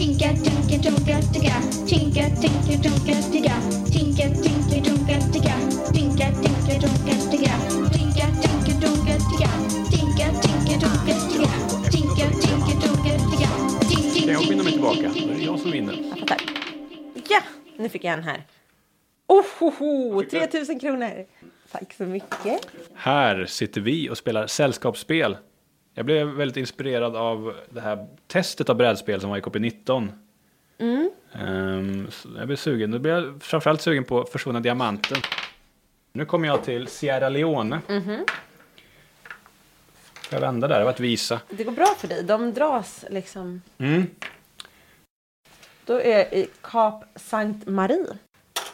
Tinka, tinka, tunka, ticka. Tinka, tinka, tunka, ticka. Tinka, tinka, tunka, ticka. Tinka, tinka, tunka, ticka. Tinka, tinka, tunka, ticka. Tinka, tinka, tunka, ticka. Tinka, tinka, tunka, ticka. Ting, Kan jag spinna mig tillbaka? är det ting. jag som vinner. Ja, nu fick jag en här. Oh, ho, ho, 3000 kronor. Tack så mycket. Här sitter vi och spelar sällskapsspel. Jag blev väldigt inspirerad av det här testet av brädspel som var i KP19. Ehm, så jag blev sugen. Nu blev jag framförallt sugen på Försvunna Diamanten. Nu kommer jag till Sierra Leone. Får jag vända där? Det var ett visa. Det går bra för dig. De dras liksom. Mm. Då är jag i Kap Saint Marie.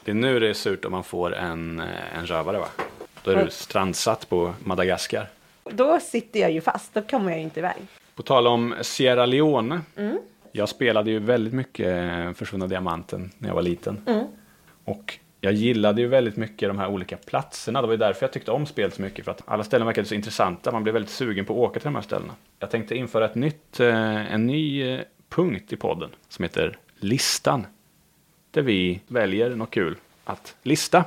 Det är nu det är surt om man får en, eh, en rövare va? Då är du strandsatt på Madagaskar. Då sitter jag ju fast. Då kommer jag ju inte iväg. På tal om Sierra Leone. Jag spelade ju väldigt mycket eh, Försvunna Diamanten när jag var liten. Och jag gillade ju väldigt mycket de här olika platserna. Det var ju därför jag tyckte om spelet så mycket. För att alla ställen verkade så intressanta. Man blev väldigt sugen på att åka till de här ställena. Jag tänkte införa ett nytt, eh, en ny eh, punkt i podden som heter Listan. Där vi väljer något kul att lista.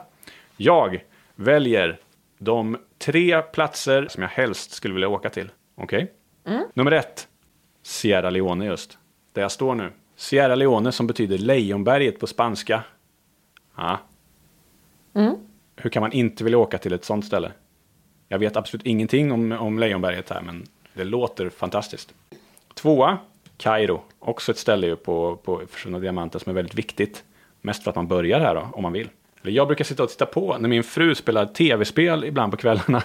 Jag väljer de tre platser som jag helst skulle vilja åka till. Okej? Nummer ett. Sierra Leone just. Där jag står nu. Sierra Leone som betyder lejonberget på spanska. Ja. Hur kan man inte vilja åka till ett sånt ställe? Jag vet absolut ingenting om, om lejonberget här, men det låter fantastiskt. Tvåa, Kairo. Också ett ställe ju på, på Försvunna Diamanter som är väldigt viktigt. Mest för att man börjar här då, om man vill. Eller Jag brukar sitta och titta på när min fru spelar tv-spel ibland på kvällarna.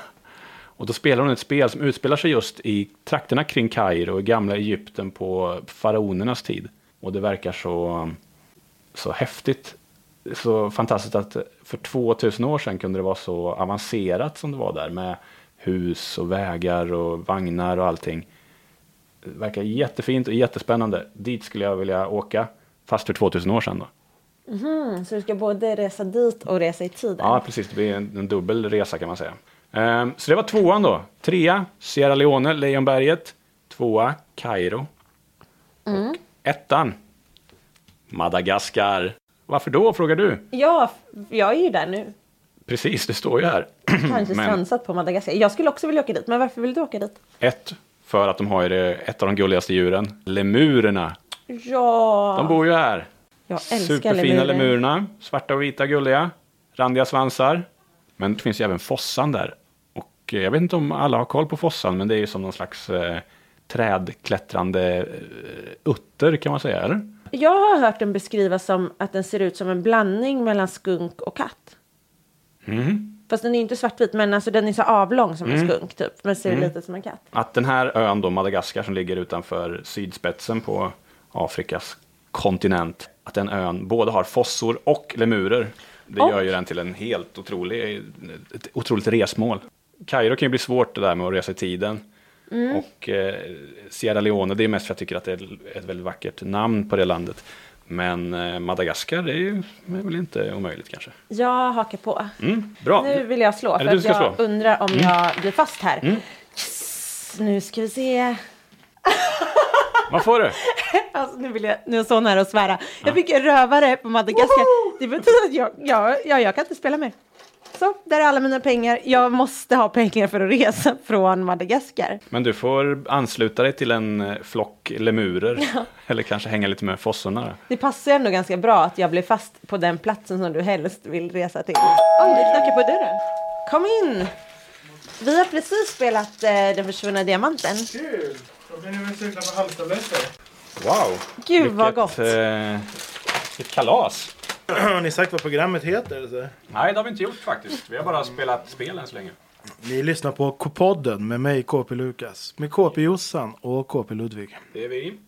Och då spelar hon ett spel som utspelar sig just i trakterna kring Kairo, i gamla Egypten på faraonernas tid. Och det verkar så, så häftigt. Så fantastiskt att för 2000 år sedan kunde det vara så avancerat som det var där med hus och vägar och vagnar och allting. Det verkar jättefint och jättespännande. Dit skulle jag vilja åka, fast för 2000 år sedan då. Mm, så du ska både resa dit och resa i tiden? Ja, precis. Det blir en, en dubbel resa kan man säga. Ehm, så det var tvåan då. Trea, Sierra Leone, Lejonberget. Tvåa, Kairo. Och ettan, Madagaskar. Varför då, frågar du? Ja, jag är ju där nu. Precis, det står ju här. Kanske Men- strandsatt på Madagaskar. Jag skulle också vilja åka dit. Men varför vill du åka dit? Ett, för att de har ju det, ett av de gulligaste djuren. Lemurerna. Ja, De bor ju här. Jag älskar Superfina lemurer. lemurerna. Svarta och vita, gulliga. Randiga svansar. Men det finns ju även Fossan där. Och eh, jag vet inte om alla har koll på Fossan, men det är ju som någon slags eh, trädklättrande eh, utter kan man säga, eller? Jag har hört den beskrivas som att den ser ut som en blandning mellan skunk och katt. Mm. Fast den är inte svartvit, men alltså den är så avlång som Mm. en skunk typ. Men ser lite ut som en katt. Att den här ön då, Madagaskar, som ligger utanför sydspetsen på Afrikas kontinent, att den ön både har fossor och lemurer. Det Och- gör ju den till en helt otrolig, ett otroligt resmål. Kairo kan ju bli svårt det där med att resa i tiden. Mm. Och eh, Sierra Leone, det är mest för att jag tycker att det är ett väldigt vackert namn på det landet. Men eh, Madagaskar, det är ju är väl inte omöjligt kanske. Jag hakar på. Mm, bra. Nu vill jag slå. För att jag slå. Mm. undrar om jag blir fast här. Yes, nu ska vi se. Vad får du? Alltså, nu, vill jag, nu är jag så nära att svära. Jag fick en rövare på Madagaskar. Det betyder att jag, jag, jag, jag kan inte spela mer. Så, där är alla mina pengar. Jag måste ha pengar för att resa från Madagaskar. Men du får ansluta dig till en eh, flock lemurer. Eller kanske hänga lite med fossorna. då. Det passar ändå ganska bra att jag blir fast på den platsen som du helst vill resa till. Oj, det knackar på dörren. Kom in! Vi har precis spelat eh, Den försvunna diamanten. Kul! Då blir ni väl sugna på halstabletter? Wow! Gud vad gott! Eh, vilket kalas! Har ni sagt vad programmet heter? Så? Nej, det har vi inte gjort faktiskt. Vi har bara spelat spel än så länge. Ni lyssnar på K-podden med mig KP Lukas. Med KP Jossan och KP Ludvig. Det är vi.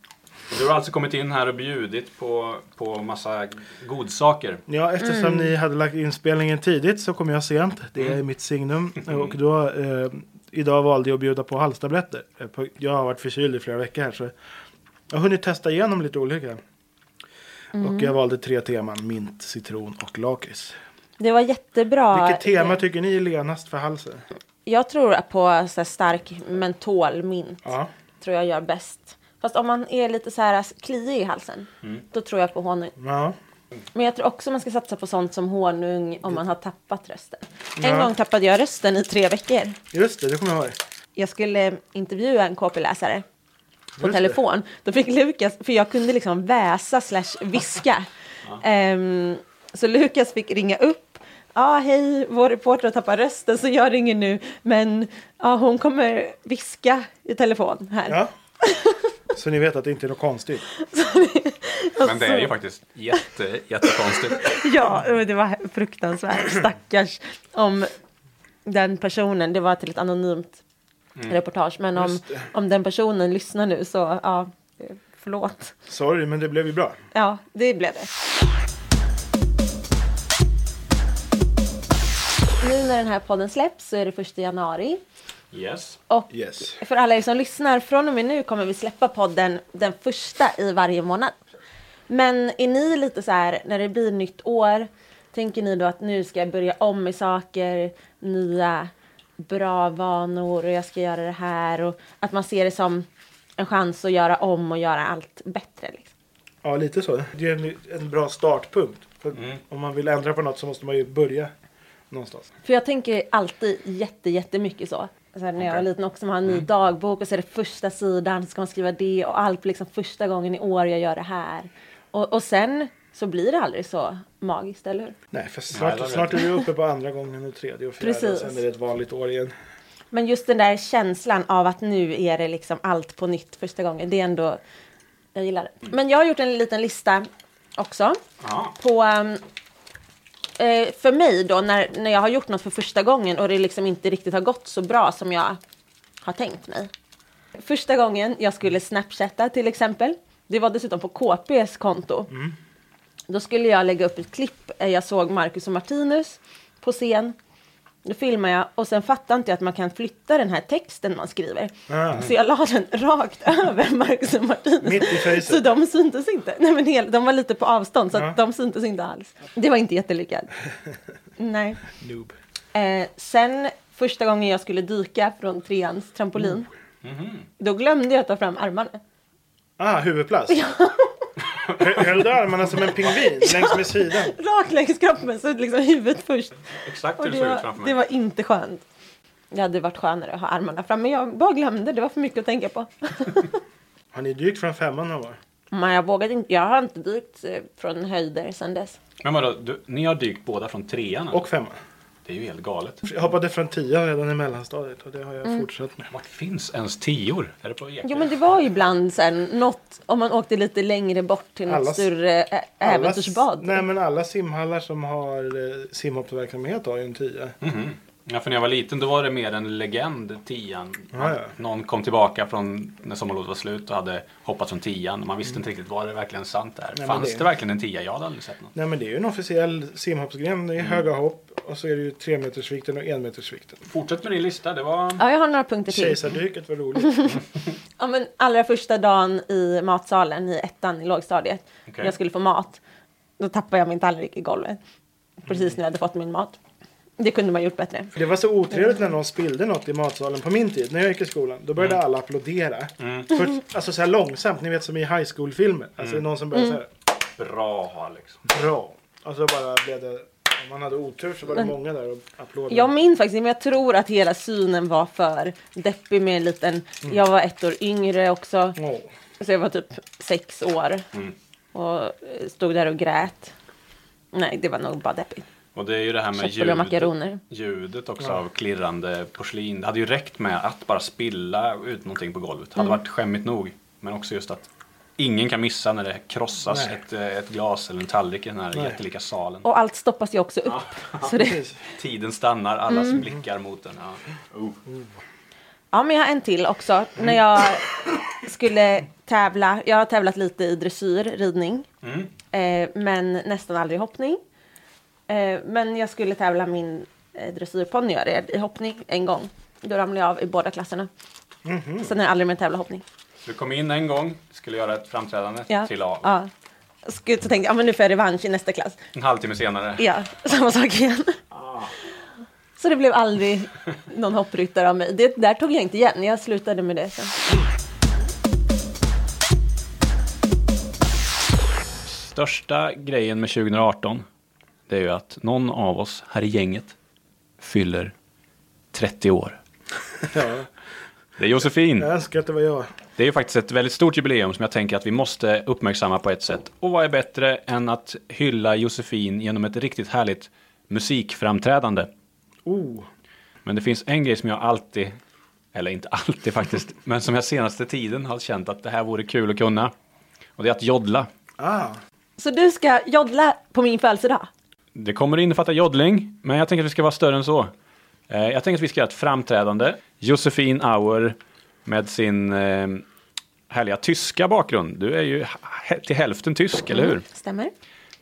Du har alltså kommit in här och bjudit på, på massa godsaker. Ja, eftersom ni hade lagt inspelningen tidigt så kom jag sent. Det är mitt signum. Och då, eh, idag valde jag att bjuda på halstabletter. Eh, Jag har varit förkyld i flera veckor här så jag har hunnit testa igenom lite olika. Och jag valde tre teman. Mint, citron och lakrits. Det var jättebra. Vilket tema tycker ni är lenast för halsen? Jag tror på så stark mentolmint. Ja. Tror jag gör bäst. Fast om man är lite så här kliig i halsen, då tror jag på honung. Ja. Men jag tror också man ska satsa på sånt som honung om man har tappat rösten. En Ja. gång tappade jag rösten i tre veckor. Just det, det kommer jag ihåg. Jag skulle intervjua en KP-läsare på Just telefon. Då fick Lukas, för jag kunde liksom väsa slash viska. Ehm, så Lukas fick ringa upp. Ja, hej, vår reporter har tappat rösten så jag ringer nu. Men ja, hon kommer viska i telefon här. Ja. Så ni vet att det inte är något konstigt. Men det är ju faktiskt jätte, jättekonstigt. Ja, det var fruktansvärt. Stackars om den personen. Det var till ett anonymt reportage. Men om, om den personen lyssnar nu så, ja, förlåt. Sorry, men det blev ju bra. Ja, det blev det. Nu när den här podden släpps så är det första januari. Yes. Och Yes. för alla er som lyssnar, från och med nu kommer vi släppa podden den första i varje månad. Men är ni lite så här, när det blir nytt år, tänker ni då att nu ska jag börja om med saker, nya bra vanor och jag ska göra det här och att man ser det som en chans att göra om och göra allt bättre. Liksom. Ja, lite så. Det är en, en bra startpunkt. För Om man vill ändra på något så måste man ju börja någonstans. För jag tänker alltid jätte, jättemycket så. så här, när jag var liten också, man har en ny dagbok och så är det första sidan, så ska man skriva det och allt blir liksom första gången i år jag gör det här. Och, och sen så blir det aldrig så magiskt, eller hur? Nej, för Nej, snart, vet snart är vi uppe på andra gången och tredje och fjärde. Och Precis. sen är det ett vanligt år igen. Men just den där känslan av att nu är det liksom allt på nytt första gången, det är ändå, jag gillar det. Men jag har gjort en liten lista också Ja. på um, eh, för mig då när, när jag har gjort något för första gången och det liksom inte riktigt har gått så bra som jag har tänkt mig. Första gången jag skulle snapchatta till exempel, det var dessutom på KPs konto. Då skulle jag lägga upp ett klipp, eh, jag såg Marcus och Martinus på scen. Då filmar jag och sen fattar inte jag att man kan flytta den här texten man skriver. Ah. Så jag la den rakt över Marcus och Martinus. Mitt i facet. Så de syntes inte. Nej, men hel, de var lite på avstånd så att de syntes inte alls. Det var inte jättelyckat. Nej. Noob. Eh, sen första gången jag skulle dyka från treans trampolin. Mm. Då glömde jag ta fram armarna. Ah, huvudplast. Hö- Höll du armarna som en pingvin längs med sidan? Rakt längs kroppen så liksom huvudet först. Exakt hur det det såg ut var, framför det mig. var inte skönt. Det hade varit skönare att ha armarna fram. Men jag bara glömde. Det var för mycket att tänka på. Har ni dykt från femman någon gång? Men jag vågade inte. Jag har inte dykt eh, från höjder sedan dess. Men vadå, du, ni har dykt båda från trean? eller? Och femman. Det är ju helt galet. Jag hoppade från tian redan i mellanstadiet och det har jag fortsatt med. Vart finns ens tior? Är det på Ekerö? Jo men det var ju ibland sen något. Om man åkte lite längre bort till något Alla- större ä- äventyrsbad. Nej men alla simhallar som har eh, simhoppsverksamhet har ju en tia. Ja, för när jag var liten då var det mer en legend, tian. Ja, ja. Någon kom tillbaka från när sommarlovet var slut och hade hoppat från tian. Man visste inte riktigt, var det verkligen sant där? men Fanns det- det... verkligen en tia? Jag hade aldrig sett någon. Nej men det är ju en officiell simhoppsgren. Det är höga hopp och så är det ju tremetersvikten och enmetersvikten. Fortsätt med din lista, det var... Ja, jag har några punkter till. Kejsardyket var roligt. Ja, men allra första dagen i matsalen i ettan i lågstadiet. Okej. När jag skulle få mat. Då tappade jag min tallrik i golvet. Precis när jag hade fått min mat. Det kunde man gjort bättre. Det var så otrevligt när någon spillde något i matsalen på min tid. När jag gick i skolan. Då började alla applådera. För, alltså så här långsamt. Ni vet som i high school-filmer. Alltså någon som började så här. Bra Alex. Bra. Och så bara blev det. Om man hade otur så var det många där och applåderade. Jag minns faktiskt, men jag tror att hela synen var för deppig med en liten... Jag var ett år yngre också. Åh. Så jag var typ sex år. Och eh, stod där och grät. Nej, det var nog bara deppigt. Och det är ju det här med makaroner. ljudet också av klirrande porslin. Det hade ju räckt med att bara spilla ut någonting på golvet. Det hade Mm. varit skämmigt nog. Men också just att ingen kan missa när det krossas ett, eh, ett glas eller en tallrik i den här Nej. jättelika salen. Och allt stoppas ju också upp. Så det. Tiden stannar, allas Mm. blickar mot den. Ja. Oh. ja, men jag har en till också. När jag skulle tävla. Jag har tävlat lite i dressyr, ridning. Mm. Eh, men nästan aldrig i hoppning. Eh, men jag skulle tävla min eh, dressyrponny i hoppning en gång. Då ramlade jag av i båda klasserna. Sen har jag aldrig mer tävlat hoppning. Du kom in en gång, skulle göra ett framträdande, ja. trillade av. Ja. Gud, så tänkte jag, men nu får jag revansch i nästa klass. En halvtimme senare. Ja, samma sak igen. Ah. Så det blev aldrig någon hoppryttare av mig. Det där tog jag inte igen, jag slutade med det sen. Största grejen med 2018, det är ju att någon av oss här i gänget fyller 30 år. Ja. Det är Josefin. jag önskar att det var jag. Det är ju faktiskt ett väldigt stort jubileum som jag tänker att vi måste uppmärksamma på ett sätt. Och vad är bättre än att hylla Josefin genom ett riktigt härligt musikframträdande. Oh, Men det finns en grej som jag alltid, eller inte alltid faktiskt, men som jag senaste tiden har känt att det här vore kul att kunna. Och det är att joddla. ah. Så du ska joddla på min födelsedag? Det kommer att innefatta joddling, men jag tänker att vi ska vara större än så. Eh, jag tänker att vi ska göra ett framträdande. Josefin Auer med sin eh, härliga tyska bakgrund. Du är ju till hälften tysk, eller hur? Stämmer.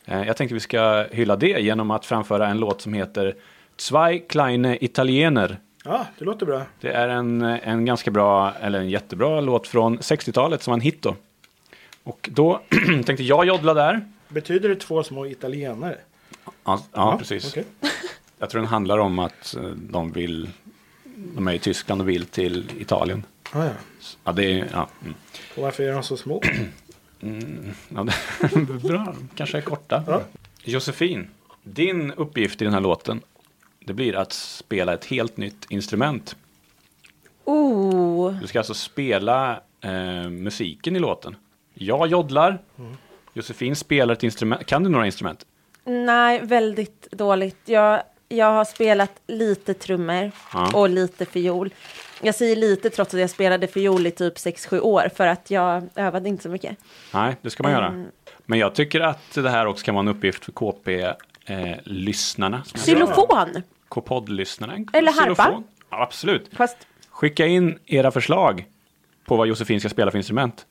Eh, jag tänkte att vi ska hylla det genom att framföra en låt som heter Zwei kleine Italiener. Ja, det låter bra. Det är en, en ganska bra, eller en jättebra låt från 60-talet som var en hit då. Och då tänkte jag joddla där. Betyder det två små italienare? Ja, ja precis. okej. Jag tror den handlar om att eh, de vill, de är i Tyskland och vill till Italien. Ah, ja. Ja, det är, ja. mm. Och varför är de så små? ja det, bra, kanske är korta. Ja. Josefin, din uppgift i den här låten, det blir att spela ett helt nytt instrument. Oh, Du ska alltså spela eh, musiken i låten. Jag joddlar, Josefin spelar ett instrument. Kan du några instrument? nej, väldigt dåligt. Jag, jag har spelat lite trummor Ja. och lite fiol. Jag säger lite trots att jag spelade fiol i typ 6-7 år för att jag övade inte så mycket. Nej, det ska man göra. Men jag tycker att det här också kan vara en uppgift för KP-lyssnarna. Xylofon! K-podd-lyssnarna. Eller harpa. Ja, absolut. Fast, Skicka in era förslag på vad Josefin ska spela för instrument.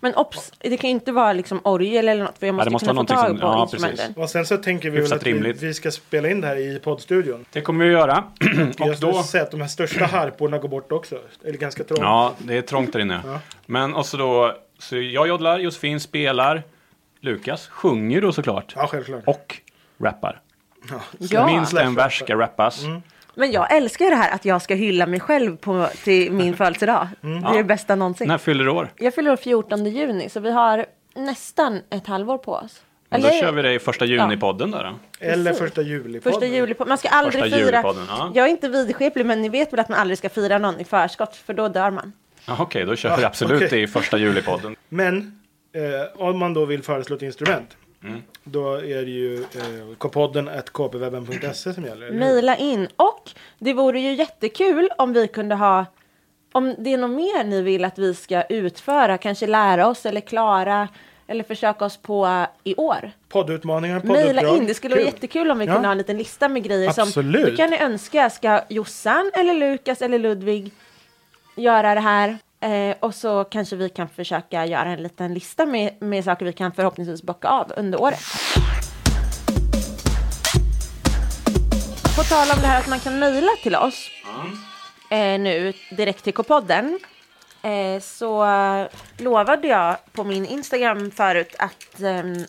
Men obs, det kan ju inte vara liksom orgel eller något för jag måste, det måste kunna få tag som- på ja, instrumenten. Och sen så tänker vi väl att vi, vi ska spela in det här i poddstudion. Det kommer vi att göra. Och och då... då... säga att de här största harporna går bort också. Eller ganska trångt. Ja, det är trångt där inne. Ja. Men och så då, så jag joddlar, Josefin spelar, Lukas sjunger då såklart. Ja, självklart. Och rappar. Ja. Minst en vers ska rappas. Men jag älskar det här att jag ska hylla mig själv på, till min födelsedag. Det är det bästa någonsin. När fyller du år? Jag fyller år 14 juni så vi har nästan ett halvår på oss. Och då kör vi det i första Ja. juni-podden där då. Eller Precis. första juli. Första juli på, man ska aldrig Första fira. julipodden, ja. Jag är inte vidskeplig men ni vet väl att man aldrig ska fira någon i förskott för då dör man. Ja, Okej, då kör vi absolut okej. det i första juli-podden. Men eh, om man då vill föreslå ett instrument. Mm. Då är det ju eh, kpodden kpwebben.se som gäller. Mejla in och det vore ju jättekul om vi kunde ha om det är något mer ni vill att vi ska utföra, kanske lära oss eller klara eller försöka oss på i år. Poddutmaningar, Mejla podduppdrag. in, det skulle vara Kul. jättekul om vi Ja. kunde ha en liten lista med grejer som Absolut. det kan ni önska. Ska Jossan eller Lukas eller Ludvig göra det här? Eh, och så kanske vi kan försöka göra en liten lista med, med saker vi kan förhoppningsvis bocka av under året. På tal om det här att man kan mejla till oss eh, nu direkt till K-podden eh, så lovade jag på min Instagram förut att ehm,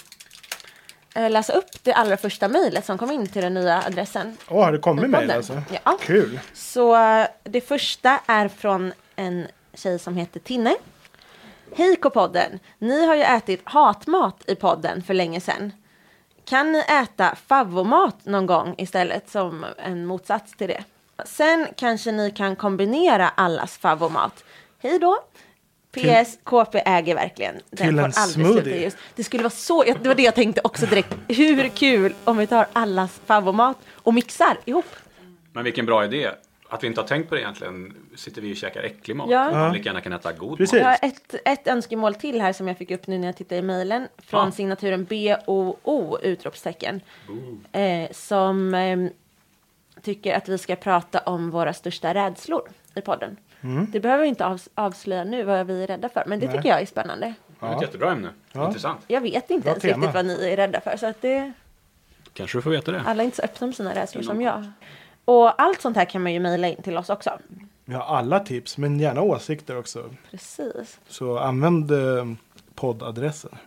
eh, läsa upp det allra första mejlet som kom in till den nya adressen. Åh, har det kommit mejl alltså? Ja. Kul. Så eh, det första är från en tjej som heter Tinne. Hej K-podden! Ni har ju ätit hatmat i podden för länge sedan. Kan ni äta favvomat någon gång istället som en motsats till det? Sen kanske ni kan kombinera allas favvomat. Hej då! PS, KP äger verkligen. Den Till en smoothie. just. Det skulle vara så, det var det jag tänkte också direkt. Hur kul om vi tar allas favvomat och mixar ihop. Men vilken bra idé. Att vi inte har tänkt på det egentligen sitter vi och käkar äcklig mat. Ja. Ja. Lika gärna kan äta god Precis. mat. Jag har ett, ett önskemål till här som jag fick upp nu när jag tittade i mejlen. Från Ja. signaturen BOO utropstecken. Eh, som eh, tycker att vi ska prata om våra största rädslor i podden. Det behöver vi inte avs- avslöja nu vad vi är rädda för. Men det Nej. tycker jag är spännande. Det är ett jättebra ämne. Ja. Intressant. Jag vet inte Bra ens tema. riktigt vad ni är rädda för. Så att det, Kanske du får veta det. alla är inte så öppna med sina rädslor som jag. Och allt sånt här kan man ju mejla in till oss också. Har alla tips, men gärna åsikter också. Precis. Så använd eh, poddadressen.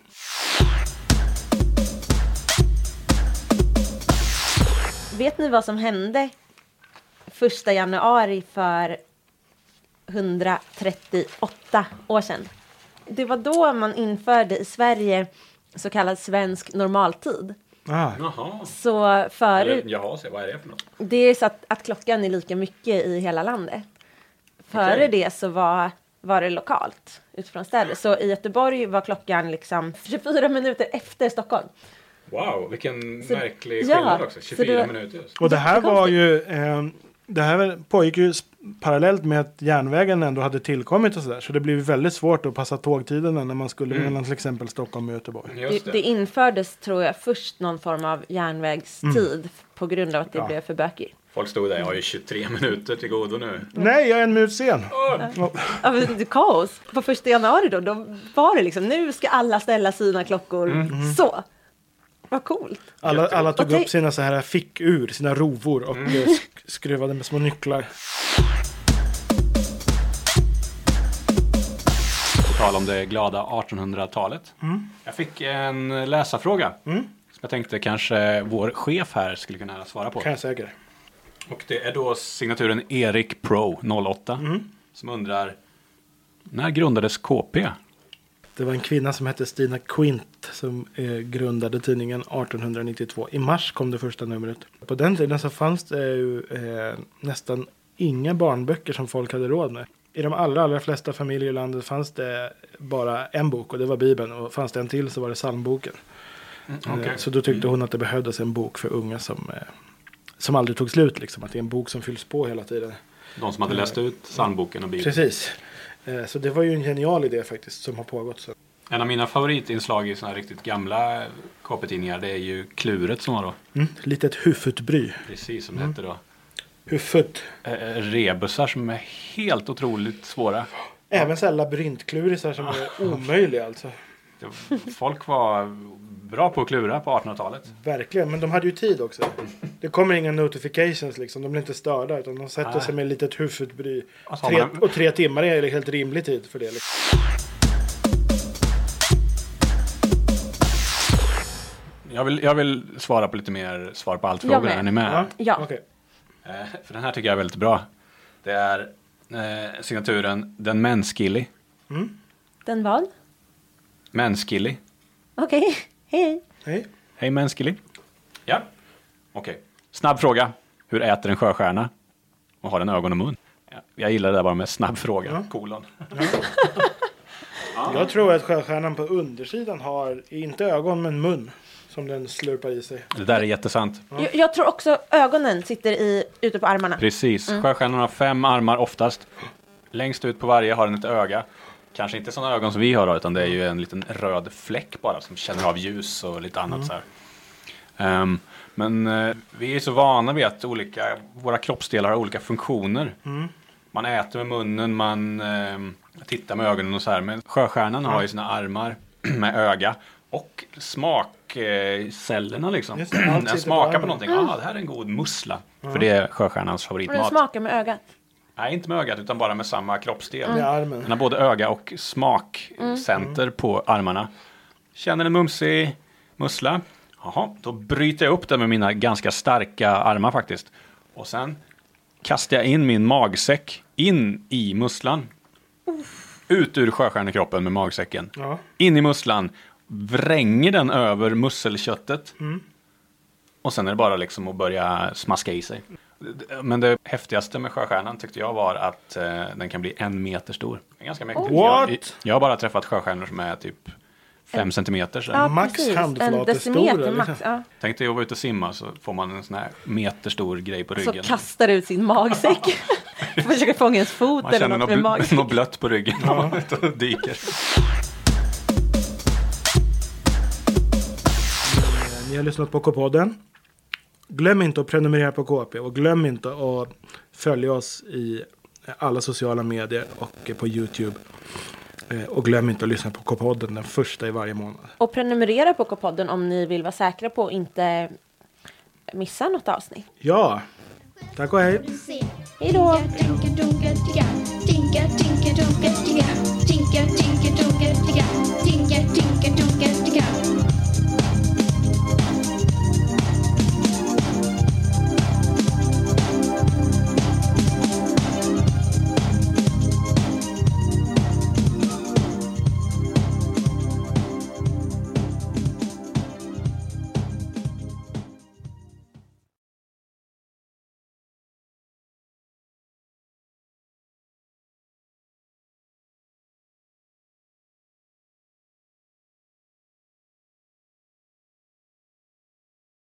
Vet ni vad som hände första januari för 138 år sedan? Det var då man införde i Sverige så kallad svensk normaltid. Ah, Jaha. Så Eller, förut, jaha, se, vad är det för något? det är så att, att klockan är lika mycket i hela landet. Före Okej. det så var, var det lokalt utifrån städer. Så i Göteborg var klockan liksom 24 minuter efter Stockholm. Wow, vilken Så- märklig ja, skillnad också. så 24 det- minuter just. och det här var ju... Eh, det här pågick ju parallellt med att järnvägen ändå hade tillkommit och sådär. Så det blev väldigt svårt att passa tågtiderna när man skulle mellan till exempel Stockholm och Göteborg. Det, det. det infördes tror jag först någon form av järnvägstid på grund av att det Ja. blev för bökigt. Folk stod där, jag har ju 23 minuter till godo nu. Nej, jag är en minut sen. Ja. Ja, men det är kaos. På första januari då, då var det liksom nu ska alla ställa sina klockor så. Vad coolt. Alla, alla tog upp sina så här fickur, sina rovor och eh, sk- skruvade med små nycklar. På tal om det glada 1800-talet. Jag fick en läsarfråga. Som jag tänkte kanske vår chef här skulle kunna svara på. Kan jag säkert. Och det är då signaturen Erik Pro 08. Som undrar. När grundades KP? Det var en kvinna som hette Stina Quint som eh, grundade tidningen 1892. I mars kom det första numret. På den tiden så fanns det ju eh, nästan inga barnböcker som folk hade råd med. I de allra, allra flesta familjer i landet fanns det bara en bok och det var Bibeln. Och fanns det en till så var det psalmboken. Okej. Eh, Så då tyckte hon att det behövdes en bok för unga som, eh, som aldrig tog slut. Liksom. Att det är en bok som fylls på hela tiden. De som hade läst ut psalmboken och Bibeln. Precis. Eh, Så det var ju en genial idé faktiskt som har pågått. Så. En av mina favoritinslag i här riktigt gamla KP-tidningar det är ju Kluret som var då. Mm. Litet hufutbry. Precis som det hette då. Hufut. Eh, rebusar som är helt otroligt svåra. Även så här labyrintklurisar som är omöjliga alltså. Folk var bra på att klura på 1800-talet. Verkligen, men de hade ju tid också. Det kommer inga notifications liksom. De blir inte störda utan de sätter Nej. sig med ett litet har Tre, och tre timmar är helt rimlig tid för det. Liksom. Jag vill, jag vill svara på lite mer svar på allt Jag frågor. med. Är ni med? Ja. okej. Eh, för den här tycker jag är väldigt bra. Det är eh, signaturen Den mänskillig. Den vad? Mänskillig. Okej, hej. Hej. Hej mänsklig. Ja. Okej. Snabb fråga. Hur äter en sjöstjärna? Och har den ögon och mun? Ja, jag gillar det där bara med snabb fråga. Kolon. Jag tror att sjöstjärnan på undersidan har, inte ögon men mun. Som den slurpar i sig. Det där är jättesant. Jag, jag tror också ögonen sitter i, ute på armarna. Precis. Sjöstjärnan har fem armar oftast. Längst ut på varje har den ett öga. Kanske inte sådana ögon som vi har då, utan det är ju en liten röd fläck bara som känner av ljus och lite annat så här. Ehm, men eh, vi är så vana vid att olika, våra kroppsdelar har olika funktioner. Man äter med munnen, man ehm, tittar med ögonen och så här. Men sjöstjärnan har ju sina armar med öga och smakcellerna liksom. Just det, Den på smakar på någonting. Ah, det här är en god mussla. För det är sjöstjärnans Och den favoritmat. smakar med ögat. Nej, inte med ögat utan bara med samma kroppsdel. Med armen. Den har både öga och smakcenter på armarna. Känner en mumsig mussla. Jaha, då bryter jag upp den med mina ganska starka armar faktiskt. Och sen kastar jag in min magsäck in i musslan. Ut ur sjöstjärnekroppen med magsäcken. Ja. In i musslan. Vränger den över musselköttet. Och sen är det bara liksom att börja smaska i sig. Men det häftigaste med sjöstjärnan tyckte jag var att eh, den kan bli en meter stor. Är Ganska mäktigt. What? Jag, jag har bara träffat sjöstjärnor som är typ fem centimeter. Så. Ja, Max precis. stora, max. liksom. Ja. Tänk dig att vara ute och simma så får man en sån här meterstor grej på Så ryggen. kastar ut sin magsäck. Försöker fånga ens fot man eller känner något med bl- magsäck. något blött på ryggen när man och dyker. Ni har lyssnat på K-podden. Glöm inte att prenumerera på KP och glöm inte att följa oss i alla sociala medier och på Youtube. Eh, Och glöm inte att lyssna på K-podden den första i varje månad. Och prenumerera på K-podden om ni vill vara säkra på att inte missa något avsnitt. Ja, tack och hej. Hej då!